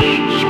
Big